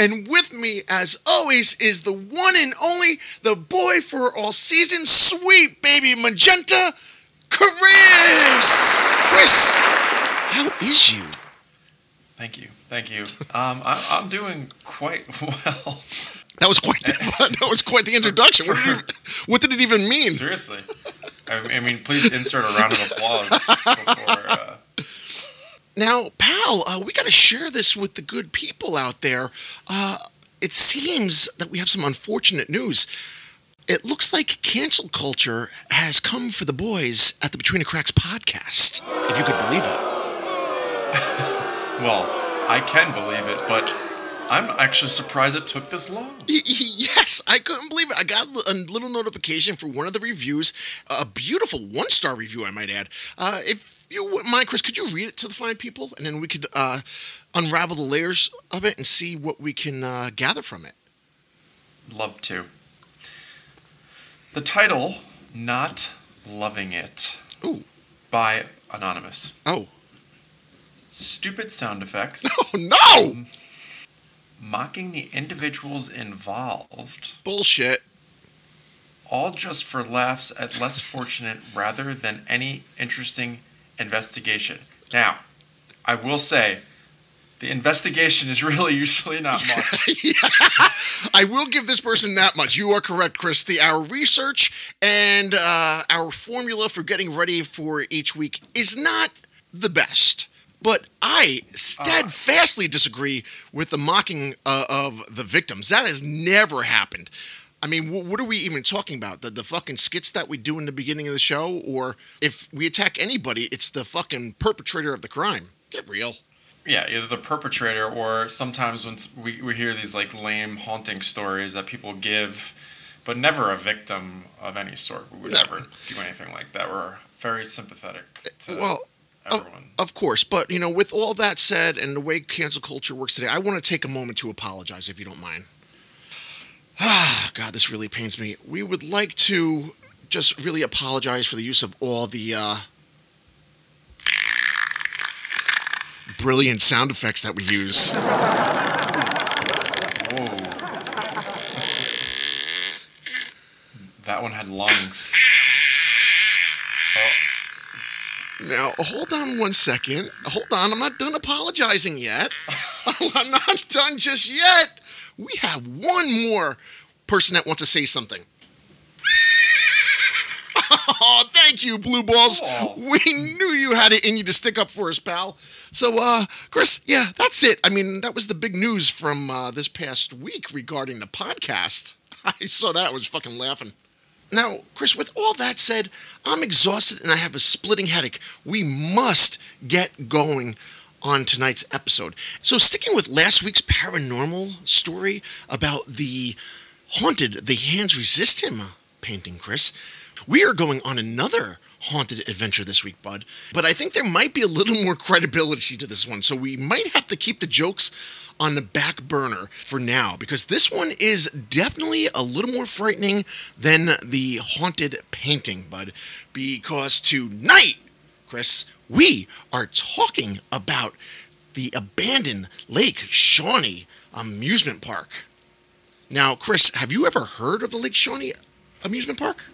and with me, as always, is the one and only, the boy for all seasons, sweet baby magenta, Chris. Chris, how is you? Thank you, thank you. Um, I, I'm doing quite well. That was quite the, that was quite the introduction. What did, it, what did it even mean? Seriously, I, I mean, please insert a round of applause before. Uh, Now, pal, uh, we got to share this with the good people out there. Uh, it seems that we have some unfortunate news. It looks like cancel culture has come for the boys at the Between the Cracks podcast, if you could believe it. well, I can believe it, but I'm actually surprised it took this long. Yes, I couldn't believe it. I got a little notification for one of the reviews, a beautiful one star review, I might add. Uh, if you wouldn't mind, Chris, could you read it to the fine people, and then we could uh, unravel the layers of it and see what we can uh, gather from it. Love to. The title, Not Loving It, Ooh, by Anonymous. oh, Stupid sound effects, oh no! mocking the individuals involved, Bullshit. all just for laughs at less fortunate rather than any interesting investigation. Now, I will say, the investigation is really usually not much. I will give this person that much. You are correct, Chris. The our research and uh, our formula for getting ready for each week is not the best. But I steadfastly disagree with the mocking uh, of the victims. That has never happened. I mean, wh- what are we even talking about? The, the fucking skits that we do in the beginning of the show? Or if we attack anybody, it's the fucking perpetrator of the crime. Get real. yeah, either the perpetrator or sometimes when we, we hear these like lame haunting stories that people give, but never a victim of any sort. We would No. never do anything like that. We're very sympathetic eh, to Well, everyone. Of course, but you know, with all that said and the way cancel culture works today, I want to take a moment to apologize if you don't mind. Ah, God, this really pains me. We would like to just really apologize for the use of all the uh, brilliant sound effects that we use. Whoa. that one had lungs. Oh, Now, hold on one second. Hold on, I'm not done apologizing yet. I'm not done just yet. We have one more person that wants to say something. Oh, thank you, Blue Balls. We knew you had it in you to stick up for us, pal. So, uh, Chris, yeah, that's it. I mean, that was the big news from uh, this past week regarding the podcast. I saw that. I was fucking laughing. Now, Chris, with all that said, I'm exhausted and I have a splitting headache. We must get going on tonight's episode. So, sticking with last week's paranormal story about the haunted The Hands Resist Him painting, Chris, we are going on another haunted adventure this week, bud. But I think there might be a little more credibility to this one, so we might have to keep the jokes on the back burner for now because this one is definitely a little more frightening than the haunted painting, bud. Because tonight, Chris, we are talking about the abandoned Lake Shawnee amusement park. Now, Chris, have you ever heard of the Lake Shawnee amusement park?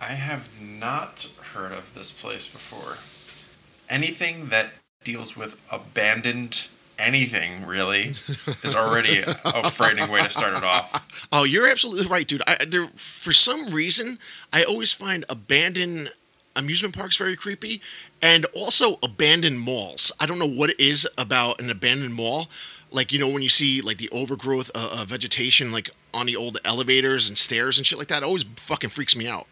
I have not heard of this place before. Anything that deals with abandoned anything really is already a frightening way to start it off. Oh, you're absolutely right, dude. I, there, for some reason, I always find abandoned amusement parks very creepy, and also abandoned malls. I don't know what it is about an abandoned mall. Like you know, when you see like the overgrowth of, of vegetation, like on the old elevators and stairs and shit like that, always fucking freaks me out.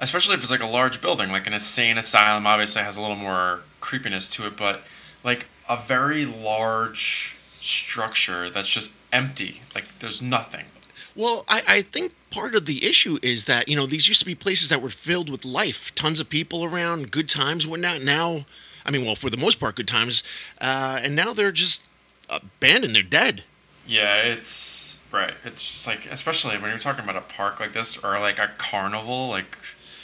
Especially if it's like a large building, like an insane asylum obviously has a little more creepiness to it, but like a very large structure that's just empty. Like there's nothing. Well, I, I think part of the issue is that, you know, these used to be places that were filled with life, tons of people around, good times, whatnot. Now, I mean, well, for the most part, good times. Uh, and now they're just abandoned, they're dead. Yeah, it's Right. It's just like, especially when you're talking about a park like this or like a carnival, like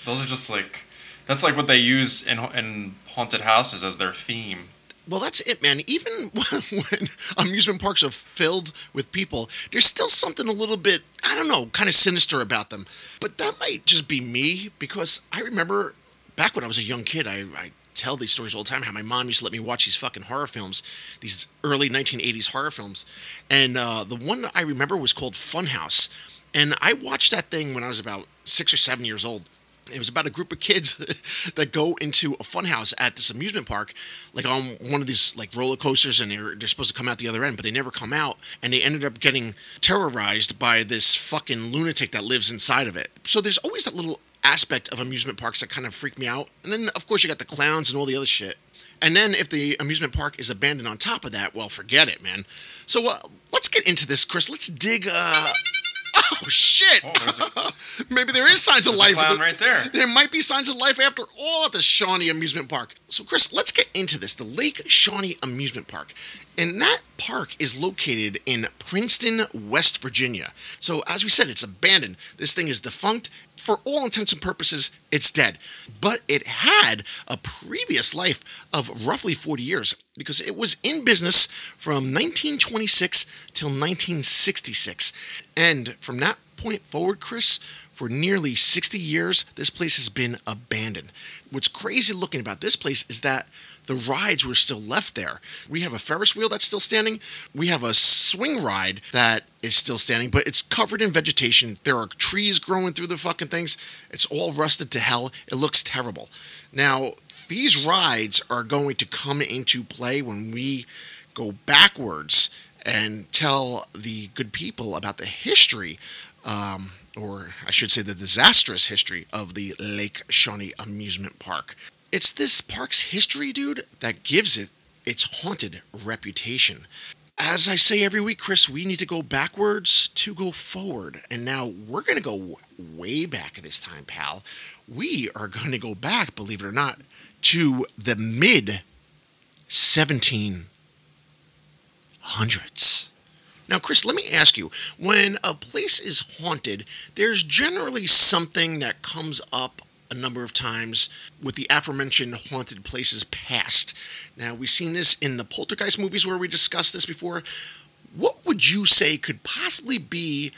those are just like, that's like what they use in in haunted houses as their theme. Well, that's it, man. Even when amusement parks are filled with people, there's still something a little bit, I don't know, kind of sinister about them. But that might just be me because I remember back when I was a young kid, I, I tell these stories all the time how my mom used to let me watch these fucking horror films, these early 1980s horror films. And uh, the one I remember was called Funhouse. And I watched that thing when I was about six or seven years old. It was about a group of kids that go into a funhouse at this amusement park, like on one of these like roller coasters, and they're they're supposed to come out the other end, but they never come out, and they ended up getting terrorized by this fucking lunatic that lives inside of it. So there's always that little aspect of amusement parks that kind of freak me out, and then of course you got the clowns and all the other shit. And then if the amusement park is abandoned on top of that, well, forget it, man. So uh, let's get into this, Chris. Let's dig. Uh, Oh shit! Oh, a, Maybe there is signs of life. The, right there. There might be signs of life after all at the Shawnee Amusement Park. So, Chris, let's get into this. The Lake Shawnee Amusement Park, and that park is located in Princeton, West Virginia. So, as we said, it's abandoned. This thing is defunct. For all intents and purposes, it's dead. But it had a previous life of roughly 40 years because it was in business from 1926 till 1966. And from that point forward, Chris, for nearly 60 years, this place has been abandoned. What's crazy looking about this place is that the rides were still left there. We have a Ferris wheel that's still standing. We have a swing ride that is still standing, but it's covered in vegetation. There are trees growing through the fucking things. It's all rusted to hell. It looks terrible. Now, these rides are going to come into play when we go backwards and tell the good people about the history, um, or I should say the disastrous history of the Lake Shawnee Amusement Park. It's this park's history, dude, that gives it its haunted reputation. As I say every week, Chris, we need to go backwards to go forward. And now we're going to go way back this time, pal. We are going to go back, believe it or not, to the mid 17 hundreds. Now, Chris, let me ask you when a place is haunted, there's generally something that comes up a number of times with the aforementioned haunted places past. Now, we've seen this in the poltergeist movies where we discussed this before. What would you say could possibly be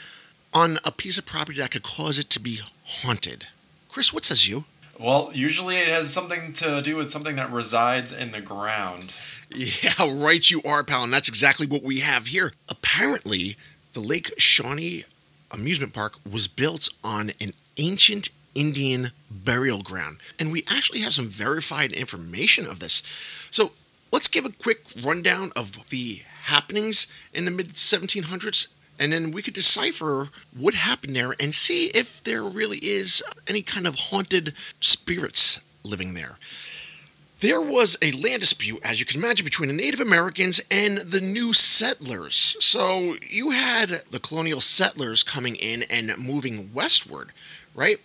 on a piece of property that could cause it to be haunted? Chris, what says you? Well, usually it has something to do with something that resides in the ground. Yeah, right you are, pal, and that's exactly what we have here. Apparently, the Lake Shawnee amusement park was built on an ancient Indian burial ground, and we actually have some verified information of this. So, let's give a quick rundown of the happenings in the mid 1700s and then we could decipher what happened there and see if there really is any kind of haunted spirits living there. There was a land dispute, as you can imagine, between the Native Americans and the new settlers. So you had the colonial settlers coming in and moving westward, right?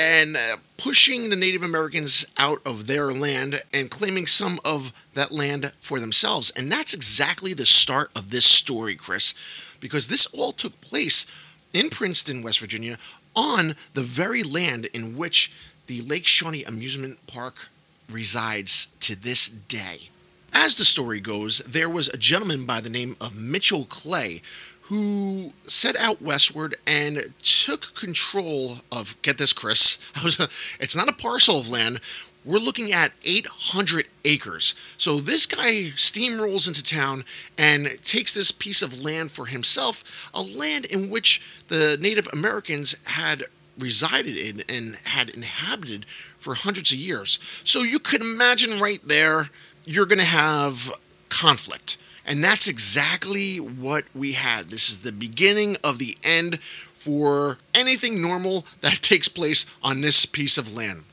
And uh, pushing the Native Americans out of their land and claiming some of that land for themselves. And that's exactly the start of this story, Chris, because this all took place in Princeton, West Virginia, on the very land in which the Lake Shawnee Amusement Park resides to this day. As the story goes, there was a gentleman by the name of Mitchell Clay who set out westward and took control of, get this, Chris, it's not a parcel of land. We're looking at 800 acres. So this guy steamrolls into town and takes this piece of land for himself, a land in which the Native Americans had resided in and had inhabited for hundreds of years. So you could imagine right there, you're going to have conflict. And that's exactly what we had. This is the beginning of the end for anything normal that takes place on this piece of land.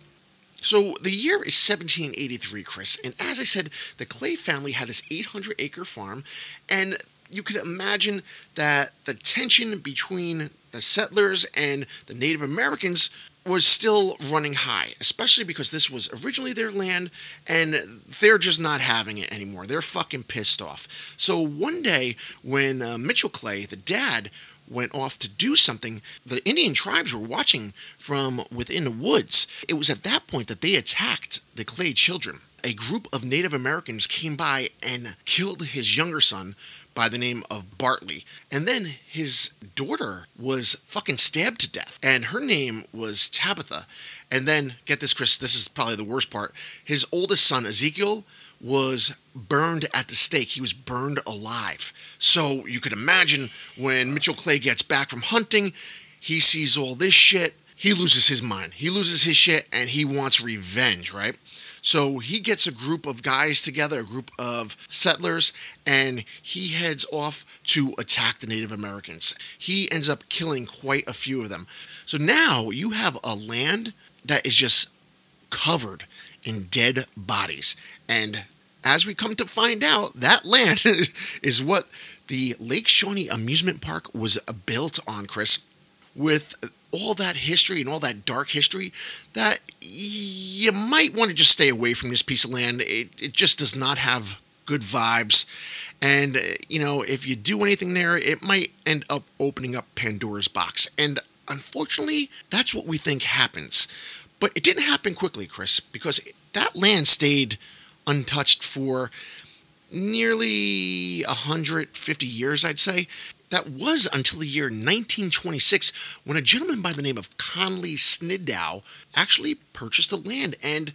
So the year is 1783, Chris, and as I said, the Clay family had this 800 acre farm, and you could imagine that the tension between the settlers and the Native Americans was still running high, especially because this was originally their land and they're just not having it anymore. They're fucking pissed off. So one day, when uh, Mitchell Clay, the dad, went off to do something. The Indian tribes were watching from within the woods. It was at that point that they attacked the Clay children. A group of Native Americans came by and killed his younger son by the name of Bartley. And then his daughter was fucking stabbed to death. And her name was Tabitha. And then, get this, Chris, this is probably the worst part. His oldest son, Ezekiel, was burned at the stake. He was burned alive. So you could imagine when Mitchell Clay gets back from hunting, he sees all this shit, he loses his mind. He loses his shit and he wants revenge, right? So he gets a group of guys together, a group of settlers, and he heads off to attack the Native Americans. He ends up killing quite a few of them. So now you have a land that is just covered in dead bodies. And as we come to find out, that land is what the Lake Shawnee Amusement Park was built on, Chris, with all that history and all that dark history that you might want to just stay away from this piece of land. It, it just does not have good vibes. And, uh, you know, if you do anything there, it might end up opening up Pandora's box. And unfortunately, that's what we think happens. But it didn't happen quickly, Chris, because that land stayed untouched for nearly 150 years, I'd say. That was until the year 1926 when a gentleman by the name of Conley Snidow actually purchased the land. And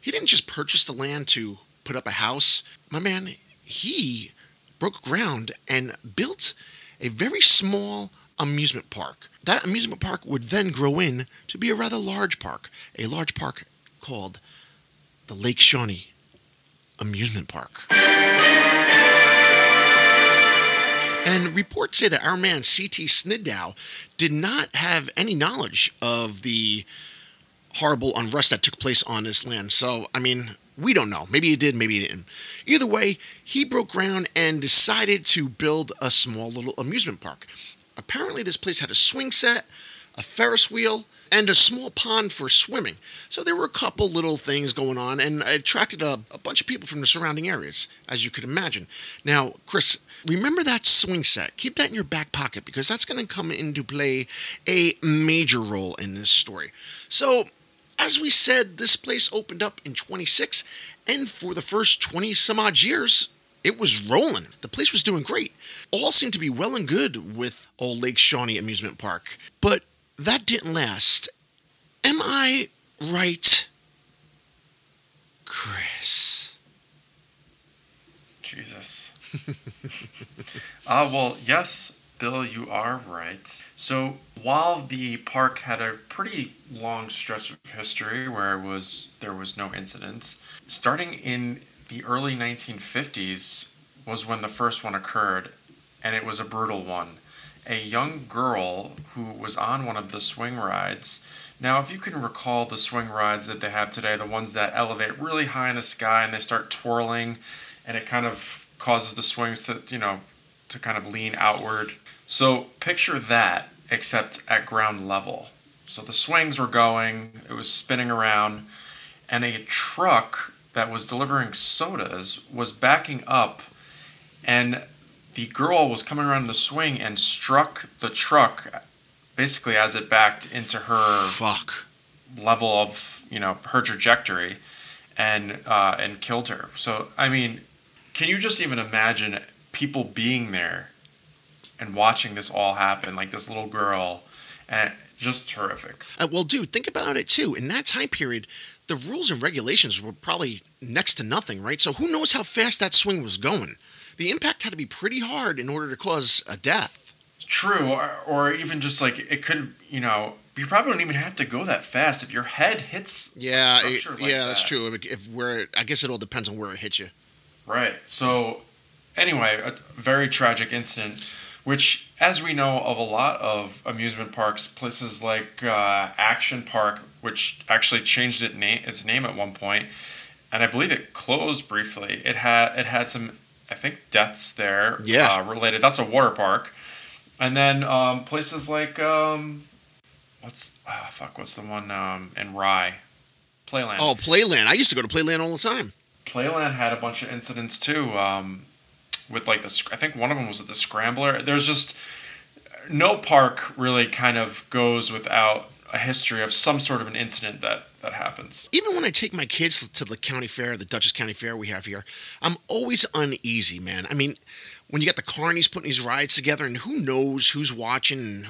he didn't just purchase the land to put up a house. My man, he broke ground and built a very small amusement park. That amusement park would then grow in to be a rather large park, a large park called the Lake Shawnee Amusement Park. And reports say that our man C.T. Snidow did not have any knowledge of the horrible unrest that took place on this land. So, I mean, we don't know. Maybe he did, maybe he didn't. Either way, he broke ground and decided to build a small little amusement park. Apparently, this place had a swing set, a Ferris wheel, and a small pond for swimming. So there were a couple little things going on, and it attracted a, a bunch of people from the surrounding areas, as you could imagine. Now, Chris, remember that swing set. Keep that in your back pocket because that's going to come into play a major role in this story. So, as we said, this place opened up in 26, and for the first 20 some odd years, it was rolling. The place was doing great. All seemed to be well and good with Old Lake Shawnee Amusement Park. But that didn't last. Am I right, Chris? Jesus. uh, well, yes, Bill, you are right. So while the park had a pretty long stretch of history where it was there was no incidents, starting in the early 1950s was when the first one occurred, and it was a brutal one a young girl who was on one of the swing rides. Now, if you can recall the swing rides that they have today, the ones that elevate really high in the sky and they start twirling, and it kind of causes the swings to, you know, to kind of lean outward. So picture that, except at ground level. So the swings were going, it was spinning around, and a truck that was delivering sodas was backing up and the girl was coming around the swing and struck the truck basically as it backed into her fuck. level of you know her trajectory and uh, and killed her. So i mean can you just even imagine people being there and watching this all happen like this little girl and just horrific uh, well dude think about it too. In that time period the rules and regulations were probably next to nothing right? So who knows how fast that swing was going the impact had to be pretty hard in order to cause a death. True, or, or even just like it could, you know, you probably don't even have to go that fast if your head hits. Yeah, it, like yeah, that. that's true. If where I guess it all depends on where it hits you. Right. So, anyway, a very tragic incident, which, as we know of a lot of amusement parks, places like uh, Action Park, which actually changed its name, its name at one point, and I believe it closed briefly. It had it had some I think deaths there. Yeah. Uh, related. That's a water park. And then um, places like um, what's oh, fuck what's the one um, in Rye, Playland. Oh, Playland! I used to go to Playland all the time. Playland had a bunch of incidents too. Um, with like the I think one of them was at the Scrambler. There's just no park really kind of goes without a history of some sort of an incident that that happens. Even when I take my kids to the county fair, the Dutchess County Fair we have here, I'm always uneasy, man. I mean, when you got the carnies putting these rides together, and who knows who's watching and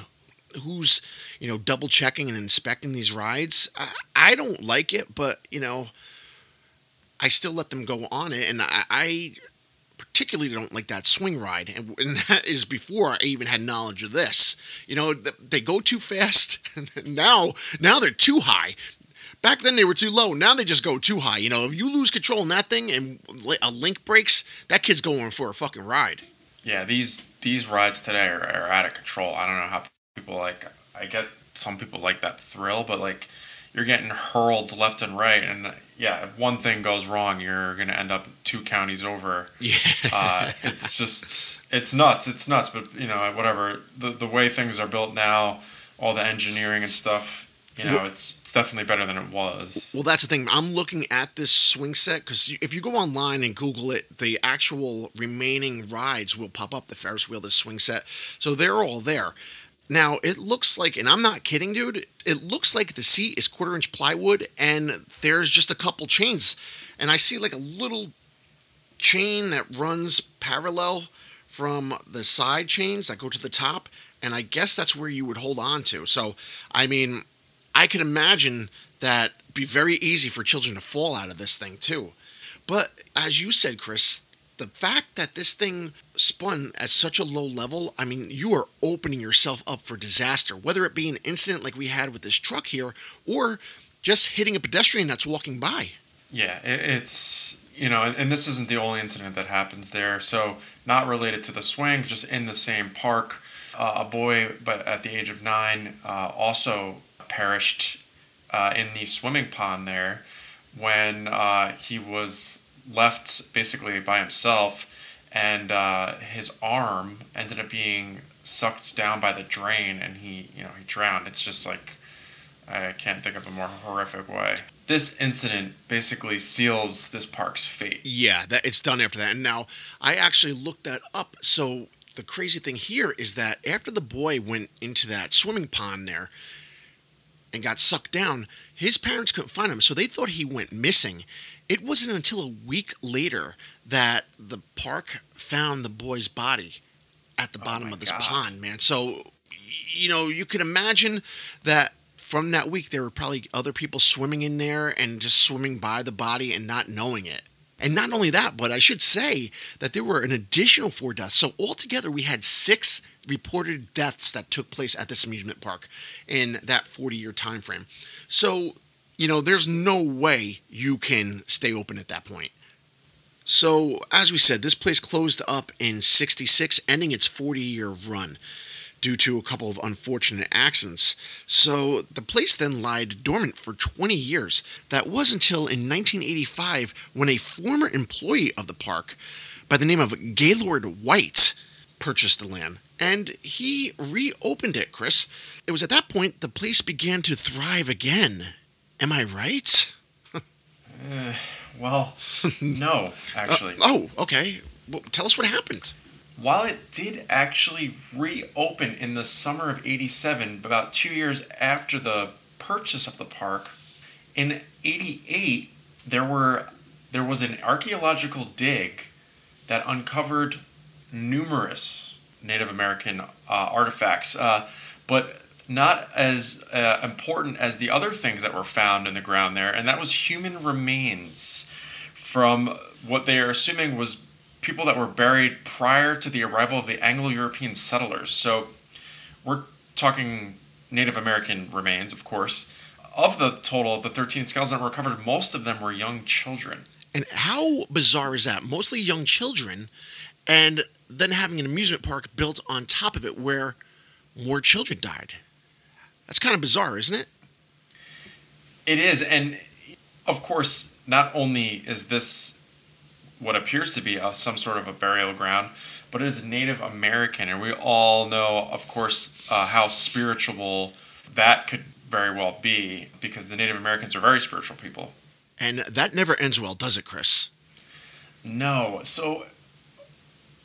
who's you know double checking and inspecting these rides. I, I don't like it, but you know, I still let them go on it, and I, I particularly don't like that swing ride, and, and, that is before I even had knowledge of this. You know, they go too fast. now, now they're too high. Back then they were too low. Now they just go too high. You know, if you lose control in that thing and a link breaks, that kid's going for a fucking ride. Yeah, these these rides today are, are out of control. I don't know how people like. I get some people like that thrill, but like you're getting hurled left and right, and yeah, if one thing goes wrong, you're gonna end up two counties over. Yeah. uh, it's just it's nuts. It's nuts. But you know, whatever the the way things are built now, all the engineering and stuff. You know, well, it's it's definitely better than it was. Well, that's the thing. I'm looking at this swing set because if you go online and Google it, the actual remaining rides will pop up. The Ferris wheel, the swing set, so they're all there. Now it looks like, and I'm not kidding, dude. It looks like the seat is quarter inch plywood, and there's just a couple chains, and I see like a little chain that runs parallel from the side chains that go to the top, and I guess that's where you would hold on to. So, I mean, I could imagine that be very easy for children to fall out of this thing too. But as you said, Chris, the fact that this thing spun at such a low level, I mean, you are opening yourself up for disaster, whether it be an incident like we had with this truck here or just hitting a pedestrian that's walking by. Yeah, it's, you know, and this isn't the only incident that happens there. So, not related to the swing, just in the same park. Uh, a boy, but at the age of nine, uh, also perished uh, in the swimming pond there when uh, he was left basically by himself, and uh, his arm ended up being sucked down by the drain, and he you know he drowned. It's just like I can't think of a more horrific way. This incident basically seals this park's fate. Yeah, that it's done after that. And now I actually looked that up. So the crazy thing here is that after the boy went into that swimming pond there and got sucked down, his parents couldn't find him, so they thought he went missing. It wasn't until a week later that the park found the boy's body at the oh bottom of this God. pond, man. So, you know, you can imagine that from that week there were probably other people swimming in there and just swimming by the body and not knowing it. And not only that, but I should say that there were an additional four deaths. So altogether, we had six reported deaths that took place at this amusement park in that 40 year time frame. So you know, there's no way you can stay open at that point. So, as we said, this place closed up in 66, ending its 40 year run due to a couple of unfortunate accidents. So, the place then lied dormant for 20 years. That was until in 1985 when a former employee of the park by the name of Gaylord White purchased the land. And he reopened it, Chris. It was at that point the place began to thrive again Am I right? uh, well, no, actually. Uh, oh, okay. Well, tell us what happened. While it did actually reopen in the summer of 87, about two years after the purchase of the park, in 88, there were there was an archaeological dig that uncovered numerous Native American uh, artifacts. Uh, but not as uh, important as the other things that were found in the ground there, and that was human remains from what they are assuming was people that were buried prior to the arrival of the Anglo European settlers. So we're talking Native American remains, of course. Of the total of the 13 skeletons that were recovered, most of them were young children. And how bizarre is that? Mostly young children, and then having an amusement park built on top of it where more children died. That's kind of bizarre, isn't it? It is. And of course, not only is this what appears to be a, some sort of a burial ground, but it is Native American. And we all know, of course, uh, how spiritual that could very well be because the Native Americans are very spiritual people. And that never ends well, does it, Chris? No. So,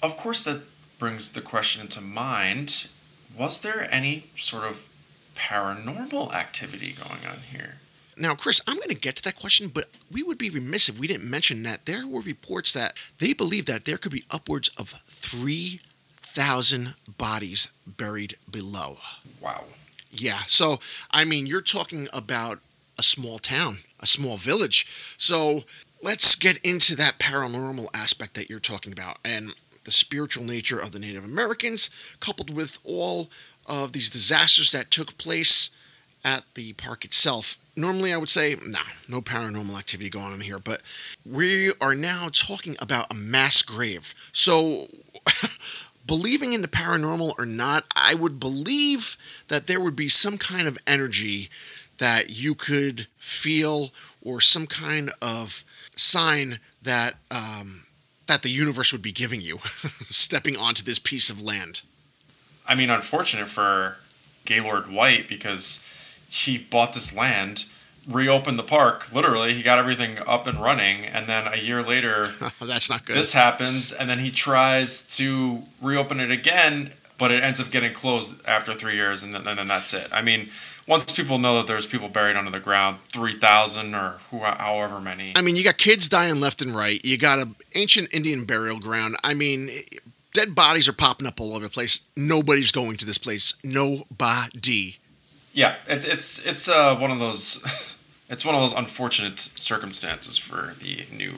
of course, that brings the question into mind was there any sort of paranormal activity going on here? Now, Chris, I'm going to get to that question, but we would be remiss if we didn't mention that there were reports that they believe that there could be upwards of 3,000 bodies buried below. Wow. Yeah, so I mean, you're talking about a small town, a small village. So let's get into that paranormal aspect that you're talking about and the spiritual nature of the Native Americans, coupled with all of these disasters that took place at the park itself. Normally, I would say, nah, no paranormal activity going on here, but we are now talking about a mass grave. So, believing in the paranormal or not, I would believe that there would be some kind of energy that you could feel or some kind of sign that um, that the universe would be giving you stepping onto this piece of land. I mean, unfortunate for Gaylord White because he bought this land, reopened the park. Literally, he got everything up and running, and then a year later, that's not good. This happens, and then he tries to reopen it again, but it ends up getting closed after three years, and then, and then that's it. I mean, once people know that there's people buried under the ground, three thousand or who, however many. I mean, you got kids dying left and right. You got an ancient Indian burial ground. I mean, dead bodies are popping up all over the place. Nobody's going to this place. Nobody. Yeah, it, it's it's uh, one of those it's one of those unfortunate circumstances for the new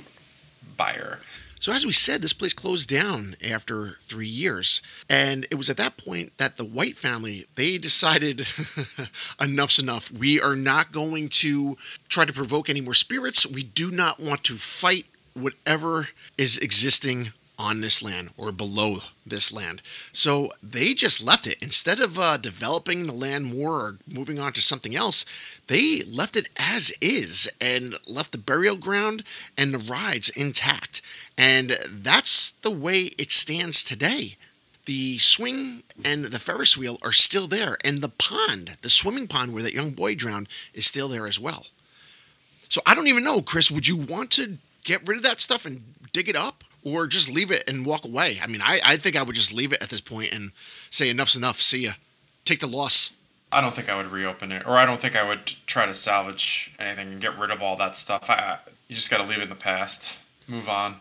buyer. So, as we said, this place closed down after three years. And it was at that point that the White family, they decided enough's enough. We are not going to try to provoke any more spirits. We do not want to fight whatever is existing on this land or below this land. So they just left it. Instead of uh, developing the land more or moving on to something else, they left it as is and left the burial ground and the rides intact. And that's the way it stands today. The swing and the Ferris wheel are still there, and the pond, the swimming pond where that young boy drowned, is still there as well. So I don't even know, Chris, would you want to get rid of that stuff and dig it up? Or just leave it and walk away. I mean, I, I think I would just leave it at this point and say enough's enough. See ya. Take the loss. I don't think I would reopen it, or I don't think I would try to salvage anything and get rid of all that stuff. I, you just got to leave it in the past, move on.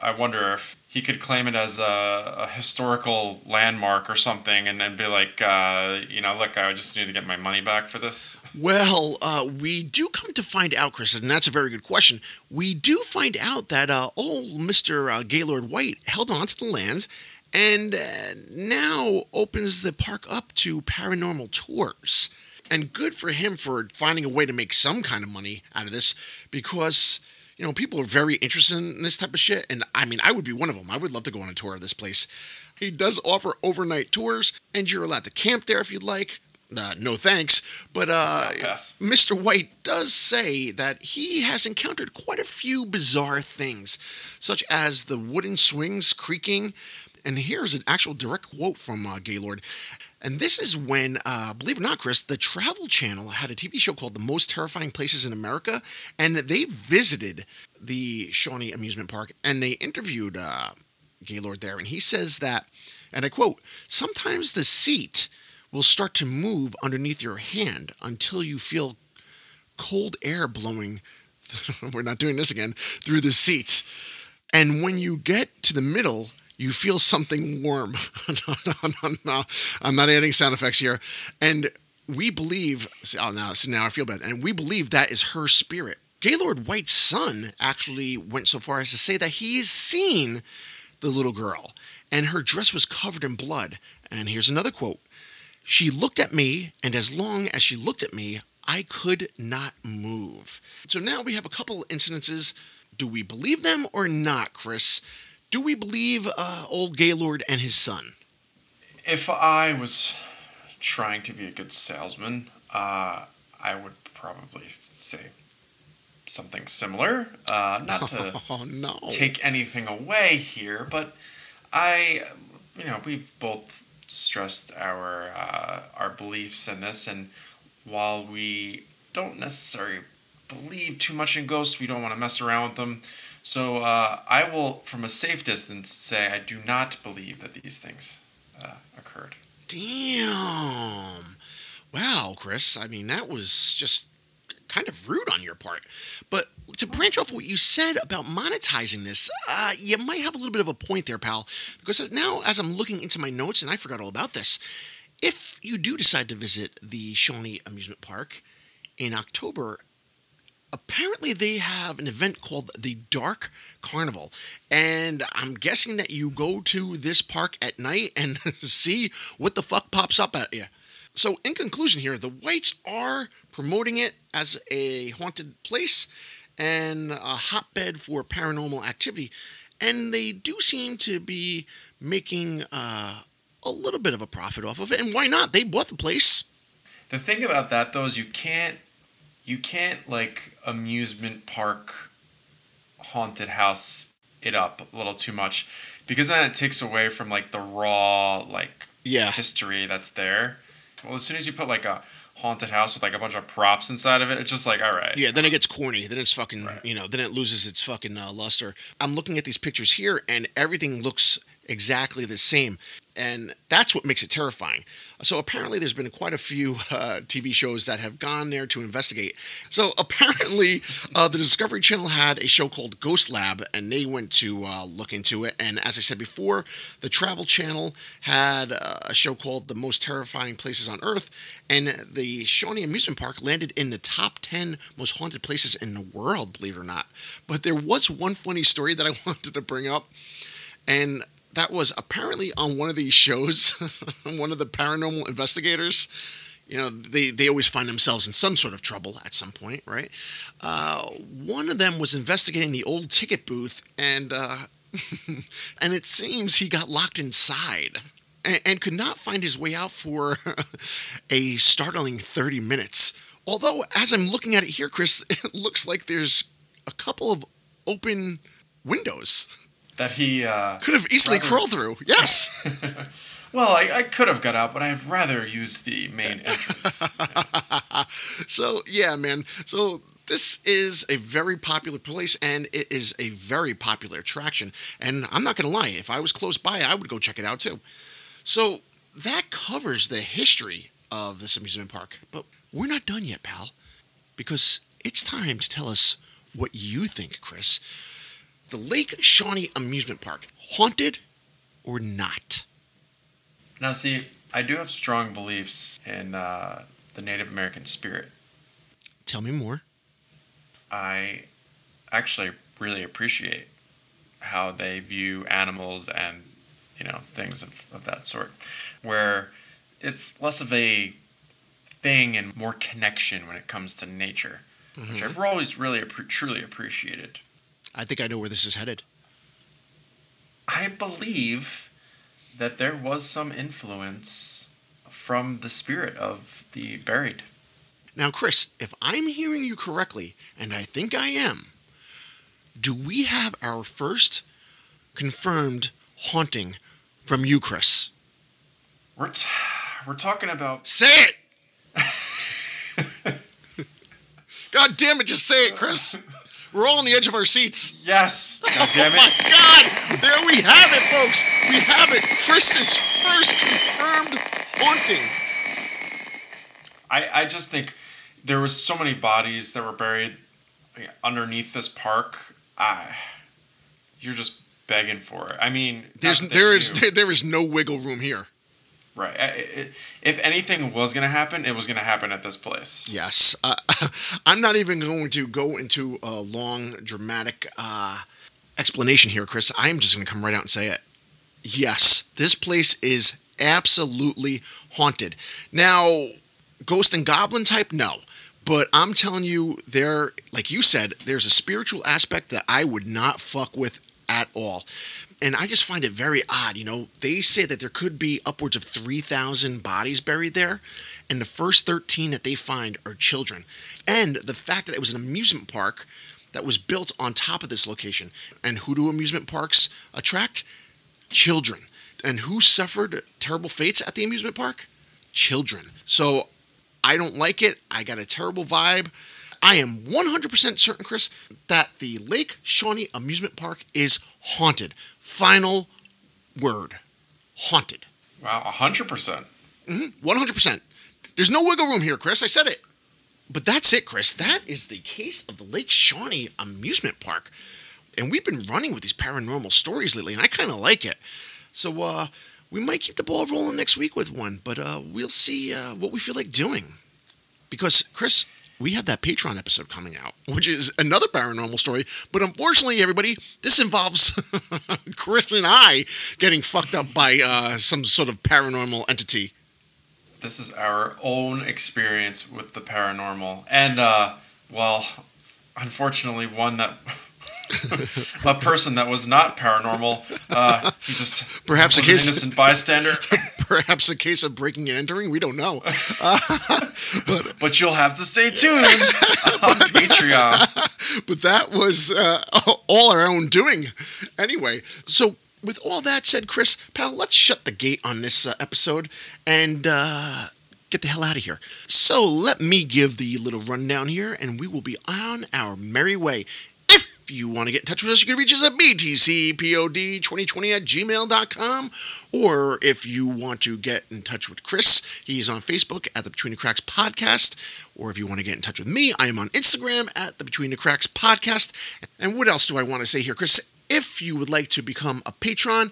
I wonder if he could claim it as a, a historical landmark or something, and then be like, uh, you know, look, I just need to get my money back for this. Well, uh, we do come to find out, Chris, and that's a very good question. We do find out that uh, old Mr. Uh, Gaylord White held on to the land and uh, now opens the park up to paranormal tours. And good for him for finding a way to make some kind of money out of this because, you know, people are very interested in this type of shit. And I mean, I would be one of them. I would love to go on a tour of this place. He does offer overnight tours, and you're allowed to camp there if you'd like. Uh, no thanks. But uh, Mr. White does say that he has encountered quite a few bizarre things, such as the wooden swings creaking. And here's an actual direct quote from uh, Gaylord. And this is when, uh, believe it or not, Chris, the Travel Channel had a TV show called The Most Terrifying Places in America. And they visited the Shawnee Amusement Park and they interviewed uh, Gaylord there. And he says that, and I quote, sometimes the seat will start to move underneath your hand until you feel cold air blowing. we're not doing this again through the seat. And when you get to the middle, you feel something warm. no, no, no, no, I'm not adding sound effects here. And we believe, oh, now, so now I feel bad. And we believe that is her spirit. Gaylord White's son actually went so far as to say that he has seen the little girl, and her dress was covered in blood. And here's another quote she looked at me, and as long as she looked at me, I could not move. So now we have a couple of incidences. Do we believe them or not, Chris? Do we believe uh, old Gaylord and his son? If I was trying to be a good salesman, uh, I would probably say something similar. Uh, not to oh, no. take anything away here, but I, you know, we've both stressed our uh, our beliefs in this, and while we don't necessarily believe too much in ghosts, we don't want to mess around with them. So uh, I will, from a safe distance, say I do not believe that these things uh, occurred. Damn. Wow, Chris. I mean, that was just kind of rude on your part. But to branch off what you said about monetizing this, uh, you might have a little bit of a point there, pal. Because now, as I'm looking into my notes, and I forgot all about this, if you do decide to visit the Shawnee Amusement Park in October, apparently they have an event called the Dark Carnival. And I'm guessing that you go to this park at night and see what the fuck pops up at you. So, in conclusion, here, the Whites are promoting it as a haunted place and a hotbed for paranormal activity. And they do seem to be making uh, a little bit of a profit off of it. And why not? They bought the place. The thing about that though is you can't you can't like amusement park haunted house it up a little too much because then it takes away from like the raw like Yeah. history that's there. Well, as soon as you put like a haunted house with like a bunch of props inside of it, it's just like all right. Yeah, then it gets corny. Then it's fucking, Right. you know, then it loses its fucking uh, luster. I'm looking at these pictures here, and everything looks exactly the same. And that's what makes it terrifying. So apparently, there's been quite a few uh, TV shows that have gone there to investigate. So apparently, uh, the Discovery Channel had a show called Ghost Lab, and they went to uh, look into it. And as I said before, the Travel Channel had uh, a show called The Most Terrifying Places on Earth, and the Shawnee Amusement Park landed in the top 10 most haunted places in the world, believe it or not. But there was one funny story that I wanted to bring up, and that was apparently on one of these shows, one of the paranormal investigators. You know, they, they always find themselves in some sort of trouble at some point, right? Uh, one of them was investigating the old ticket booth, and uh, and it seems he got locked inside and, and could not find his way out for a startling 30 minutes. Although, as I'm looking at it here, Chris, it looks like there's a couple of open windows. That he uh Could have easily Rather- crawled through. Yes. well, I, I could have got out, but I'd rather use the main entrance. so, yeah, man. So, this is a very popular place and it is a very popular attraction. And I'm not going to lie, if I was close by, I would go check it out too. So, that covers the history of this amusement park. But we're not done yet, pal, because it's time to tell us what you think, Chris. The Lake Shawnee Amusement Park, haunted or not? Now, see, I do have strong beliefs in uh, the Native American spirit. Tell me more. I actually really appreciate how they view animals and you know things of, of that sort, where it's less of a thing and more connection when it comes to nature, which I've always really truly appreciated. I think I know where this is headed. I believe that there was some influence from the spirit of the buried. Now, Chris, if I'm hearing you correctly, and I think I am, do we have our first confirmed haunting from you, Chris? We're t- we're talking about Say it! God damn it, just say it, Chris. We're all on the edge of our seats. yes, God damn it. Oh my. God! There we have it, folks. We have it. Chris's first confirmed haunting. I, I just think there was so many bodies that were buried underneath this park. I, you're just begging for it. I mean, There's there is knew. there is no wiggle room here. Right. If anything was gonna happen, it was gonna happen at this place. Yes, uh, I'm not even going to go into a long dramatic uh, explanation here, Chris. I'm just going to come right out and say it. Yes, this place is absolutely haunted. Now, ghost and goblin type, no. But I'm telling you, there, like you said, there's a spiritual aspect that I would not fuck with at all. And I just find it very odd. You know, they say that there could be upwards of 3,000 bodies buried there, and the first 13 that they find are children. And the fact that it was an amusement park that was built on top of this location. And who do amusement parks attract? Children. And who suffered terrible fates at the amusement park? Children. So I don't like it. I got a terrible vibe. I am 100% certain, Chris, that the Lake Shawnee Amusement Park is haunted. Final word haunted. Wow, hundred percent. 100%. There's no wiggle room here, Chris. I said it. But that's it, Chris. That is the case of the Lake Shawnee Amusement Park. And we've been running with these paranormal stories lately, and I kind of like it. So uh, we might keep the ball rolling next week with one, but uh, we'll see uh, what we feel like doing. Because, Chris, we have that Patreon episode coming out, which is another paranormal story. But unfortunately, everybody, this involves Chris and I getting fucked up by uh, some sort of paranormal entity. This is our own experience with the paranormal. And, uh, well, unfortunately, one that. a person that was not paranormal, uh, just perhaps a case innocent bystander. perhaps a case of breaking and entering. We don't know. Uh, but but you'll have to stay tuned on Patreon. but that was uh, all our own doing. Anyway, so with all that said, Chris, pal, let's shut the gate on this uh, episode and uh, get the hell out of here. So let me give the little rundown here, and we will be on our merry way. You want to get in touch with us, you can reach us at btcpod2020 at gmail.com. Or if you want to get in touch with Chris, he's on Facebook at the Between the Cracks Podcast. Or if you want to get in touch with me, I am on Instagram at the Between the Cracks Podcast. And what else do I want to say here, Chris? If you would like to become a patron,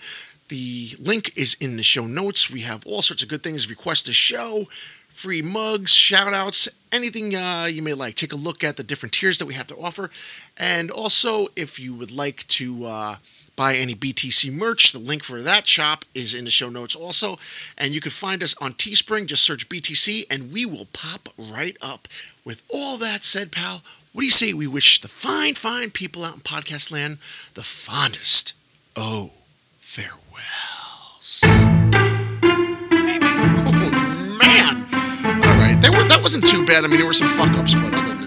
the link is in the show notes. We have all sorts of good things. Request a show, free mugs, shout outs, anything uh, you may like. Take a look at the different tiers that we have to offer. And also, if you would like to uh, buy any BTC merch, the link for that shop is in the show notes also. And you can find us on Teespring. Just search BTC and we will pop right up. With all that said, pal, what do you say we wish the fine, fine people out in podcast land the fondest, oh, farewells? That, wasn't too bad. I mean, there were some fuck ups, but other than